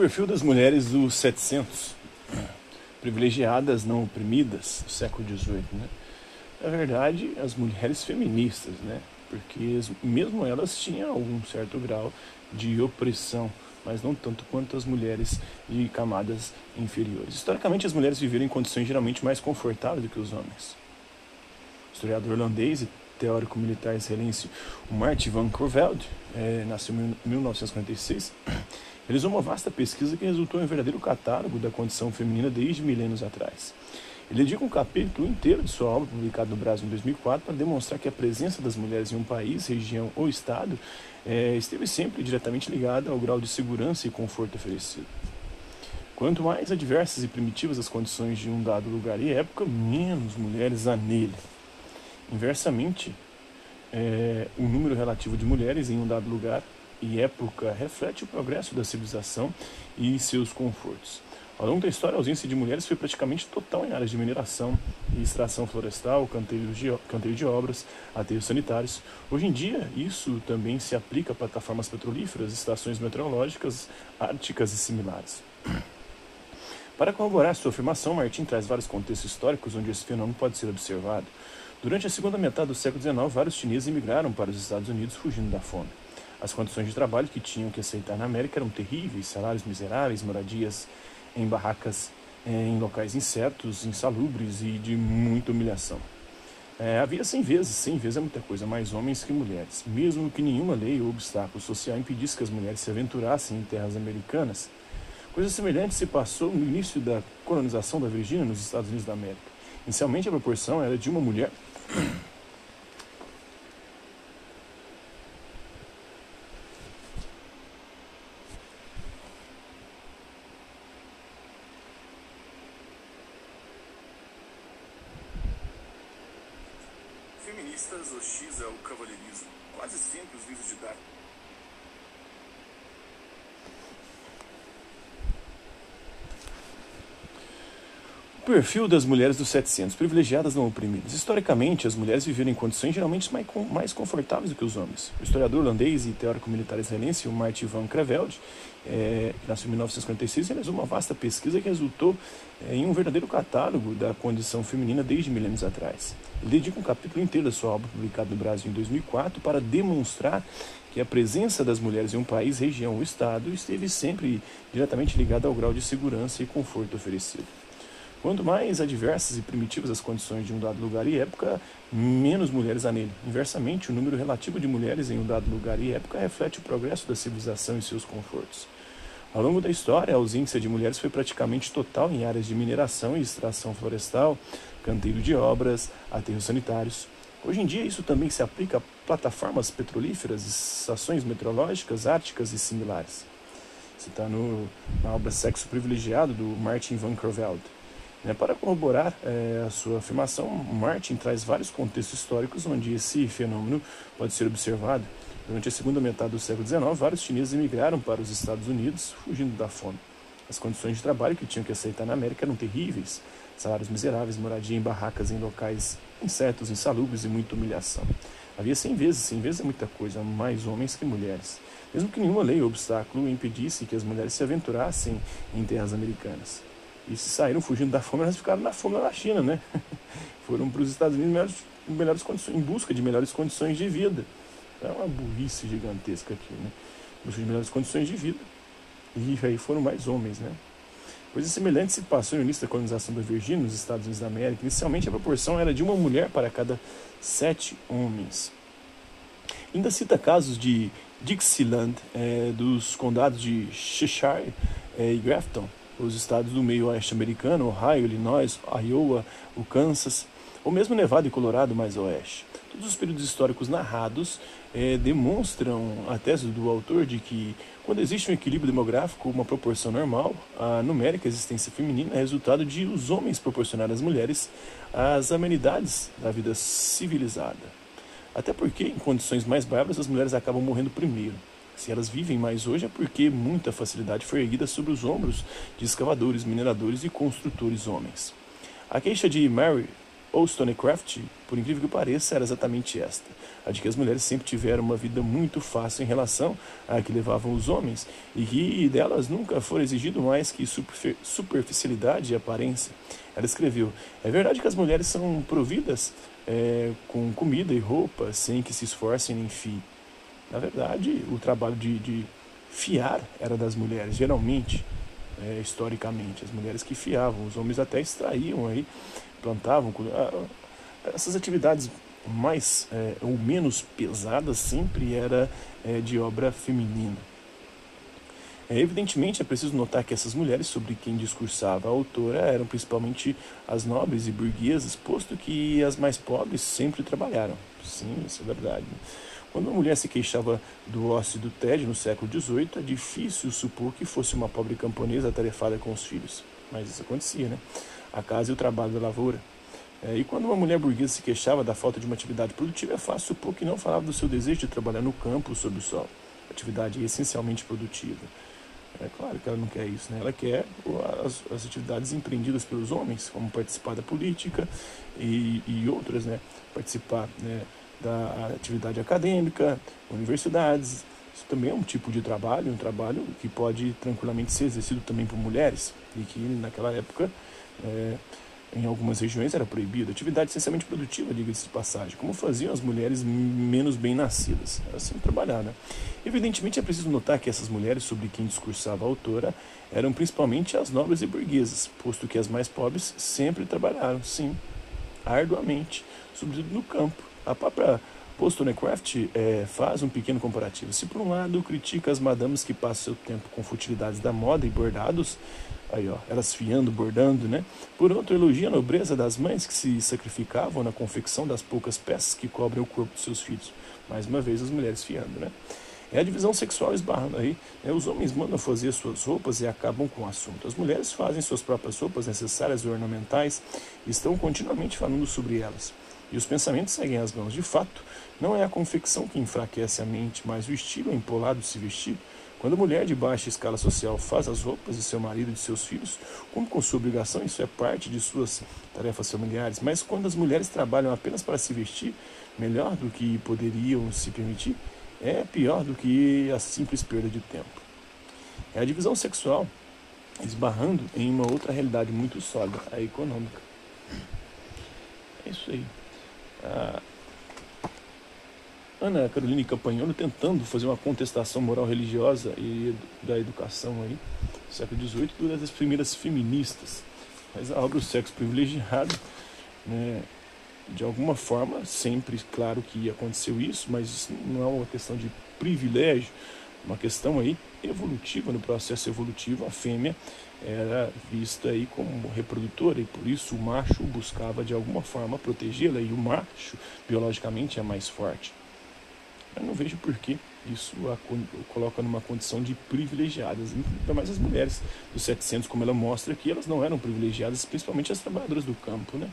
perfil das mulheres dos 700, privilegiadas, não oprimidas, do século XVIII, né? Na verdade, as mulheres feministas, né? Porque mesmo elas tinham algum certo grau de opressão, mas não tanto quanto as mulheres de camadas inferiores. Historicamente, as mulheres viveram em condições geralmente mais confortáveis do que os homens. O historiador holandês e teórico militar israelense Martin van Corveld, é, nasceu em 1946, realizou uma vasta pesquisa que resultou em um verdadeiro catálogo da condição feminina desde milênios atrás. Ele dedica um capítulo inteiro de sua obra, publicado no Brasil em 2004, para demonstrar que a presença das mulheres em um país, região ou estado é, esteve sempre diretamente ligada ao grau de segurança e conforto oferecido. Quanto mais adversas e primitivas as condições de um dado lugar e época, menos mulheres há nele. Inversamente, é, o número relativo de mulheres em um dado lugar e época reflete o progresso da civilização e seus confortos. Ao longo da história, a ausência de mulheres foi praticamente total em áreas de mineração e extração florestal, canteiros de, canteiro de obras, aterros sanitários. Hoje em dia, isso também se aplica a plataformas petrolíferas, estações meteorológicas, árticas e similares. Para corroborar sua afirmação, Martin traz vários contextos históricos onde esse fenômeno pode ser observado. Durante a segunda metade do século XIX, vários chineses emigraram para os Estados Unidos fugindo da fome. As condições de trabalho que tinham que aceitar na América eram terríveis, salários miseráveis, moradias em barracas eh, em locais incertos, insalubres e de muita humilhação. É, havia cem vezes, cem vezes é muita coisa, mais homens que mulheres. Mesmo que nenhuma lei ou obstáculo social impedisse que as mulheres se aventurassem em terras americanas, coisa semelhante se passou no início da colonização da Virgínia nos Estados Unidos da América. Inicialmente a proporção era de uma mulher Feministas hostis ao cavalheirismo. Quase sempre os livros de Darwin. Perfil das mulheres dos 700, privilegiadas não oprimidas. Historicamente, as mulheres viveram em condições geralmente mais confortáveis do que os homens. O historiador holandês e teórico militar israelense, o Martin van Creveld, é, que nasceu em 1956, realizou uma vasta pesquisa que resultou é, em um verdadeiro catálogo da condição feminina desde milênios atrás. Ele dedica um capítulo inteiro da sua obra, publicado no Brasil em 2004, para demonstrar que a presença das mulheres em um país, região ou estado esteve sempre diretamente ligada ao grau de segurança e conforto oferecido. Quanto mais adversas e primitivas as condições de um dado lugar e época, menos mulheres há nele. Inversamente, o número relativo de mulheres em um dado lugar e época reflete o progresso da civilização e seus confortos. Ao longo da história, a ausência de mulheres foi praticamente total em áreas de mineração e extração florestal, canteiro de obras, aterros sanitários. Hoje em dia, isso também se aplica a plataformas petrolíferas, estações meteorológicas, árticas e similares. Isso está na obra Sexo Privilegiado, do Martin Van Creveld. É, para corroborar é, a sua afirmação, Martin traz vários contextos históricos onde esse fenômeno pode ser observado. Durante a segunda metade do século XIX, vários chineses emigraram para os Estados Unidos fugindo da fome. As condições de trabalho que tinham que aceitar na América eram terríveis: salários miseráveis, moradia em barracas em locais incertos, insalubres e muita humilhação. Havia cem vezes, cem vezes é muita coisa, mais homens que mulheres. Mesmo que nenhuma lei ou obstáculo impedisse que as mulheres se aventurassem em terras americanas. E saíram fugindo da fome, elas ficaram na fome na China, né? Foram para os Estados Unidos melhores, melhores condições, em busca de melhores condições de vida. É uma burrice gigantesca aqui, né? Em busca de melhores condições de vida. E aí foram mais homens, né? Coisa semelhante se passou no início da colonização da Virgínia, nos Estados Unidos da América. Inicialmente a proporção era de uma mulher para cada sete homens. Ainda cita casos de Dixieland, é, dos condados de Cheshire é, e Grafton, os estados do meio oeste americano, Ohio, Illinois, Iowa, o Kansas, ou mesmo Nevada e Colorado mais oeste. Todos os períodos históricos narrados é, demonstram a tese do autor de que, quando existe um equilíbrio demográfico, uma proporção normal, a numérica existência feminina é resultado de os homens proporcionar às mulheres as amenidades da vida civilizada. Até porque, em condições mais bárbaras, as mulheres acabam morrendo primeiro. Se elas vivem mais hoje é porque muita facilidade foi erguida sobre os ombros de escavadores, mineradores e construtores homens. A queixa de Mary Wollstonecraft, por incrível que pareça, era exatamente esta: a de que as mulheres sempre tiveram uma vida muito fácil em relação à que levavam os homens e que delas nunca foi exigido mais que superficialidade e aparência. Ela escreveu: É verdade que as mulheres são providas é, com comida e roupa sem que se esforcem nem fiem. Na verdade, o trabalho de, de fiar era das mulheres, geralmente, é, historicamente, as mulheres que fiavam, os homens até extraíam aí, plantavam. Essas atividades mais é, ou menos pesadas sempre era é, de obra feminina. É, evidentemente, é preciso notar que essas mulheres sobre quem discursava a autora eram principalmente as nobres e burguesas, posto que as mais pobres sempre trabalharam. Sim, isso é verdade. Quando uma mulher se queixava do ócio e do tédio no século XVIII, é difícil supor que fosse uma pobre camponesa atarefada com os filhos. Mas isso acontecia, né? A casa e o trabalho da lavoura. É, e quando uma mulher burguesa se queixava da falta de uma atividade produtiva, é fácil supor que não falava do seu desejo de trabalhar no campo sob o sol. Atividade essencialmente produtiva. É claro que ela não quer isso, né? Ela quer as, as atividades empreendidas pelos homens, como participar da política e, e outras, né? Participar né, da atividade acadêmica, universidades. Isso também é um tipo de trabalho, um trabalho que pode tranquilamente ser exercido também por mulheres e que naquela época é, em algumas regiões era proibido. Atividade essencialmente produtiva, diga-se de passagem, como faziam as mulheres menos bem nascidas. Era assim trabalhar, né? Evidentemente é preciso notar que essas mulheres sobre quem discursava a autora eram principalmente as nobres e burguesas, posto que as mais pobres sempre trabalharam, sim, arduamente, sobretudo no campo. A própria Wollstonecraft é, faz um pequeno comparativo. Se por um lado critica as madames que passam seu tempo com futilidades da moda e bordados, Aí, ó, elas fiando, bordando, né? Por outro, elogia a nobreza das mães que se sacrificavam na confecção das poucas peças que cobrem o corpo de seus filhos. Mais uma vez, as mulheres fiando, né? É a divisão sexual esbarrando aí. Né? Os homens mandam fazer suas roupas e acabam com o assunto. As mulheres fazem suas próprias roupas necessárias e ornamentais e estão continuamente falando sobre elas. E os pensamentos seguem as mãos. De fato, não é a confecção que enfraquece a mente, mas o estilo empolado de se vestir quando a mulher de baixa escala social faz as roupas de seu marido e de seus filhos, como com sua obrigação, isso é parte de suas tarefas familiares. Mas quando as mulheres trabalham apenas para se vestir melhor do que poderiam se permitir, é pior do que a simples perda de tempo. É a divisão sexual esbarrando em uma outra realidade muito sólida, a econômica. É isso aí. Ah, Ana Carolina Campagnolo tentando fazer uma contestação moral religiosa e da educação aí, século XVIII, uma das primeiras feministas. Mas a obra O Sexo Privilegiado, né, de alguma forma, sempre, claro que aconteceu isso, mas isso não é uma questão de privilégio, uma questão aí evolutiva, no processo evolutivo, a fêmea era vista aí como reprodutora e por isso o macho buscava de alguma forma protegê-la e o macho biologicamente é mais forte. Eu não vejo por que isso a coloca numa condição de privilegiadas, ainda mais as mulheres dos 700, como ela mostra aqui, elas não eram privilegiadas, principalmente as trabalhadoras do campo, né?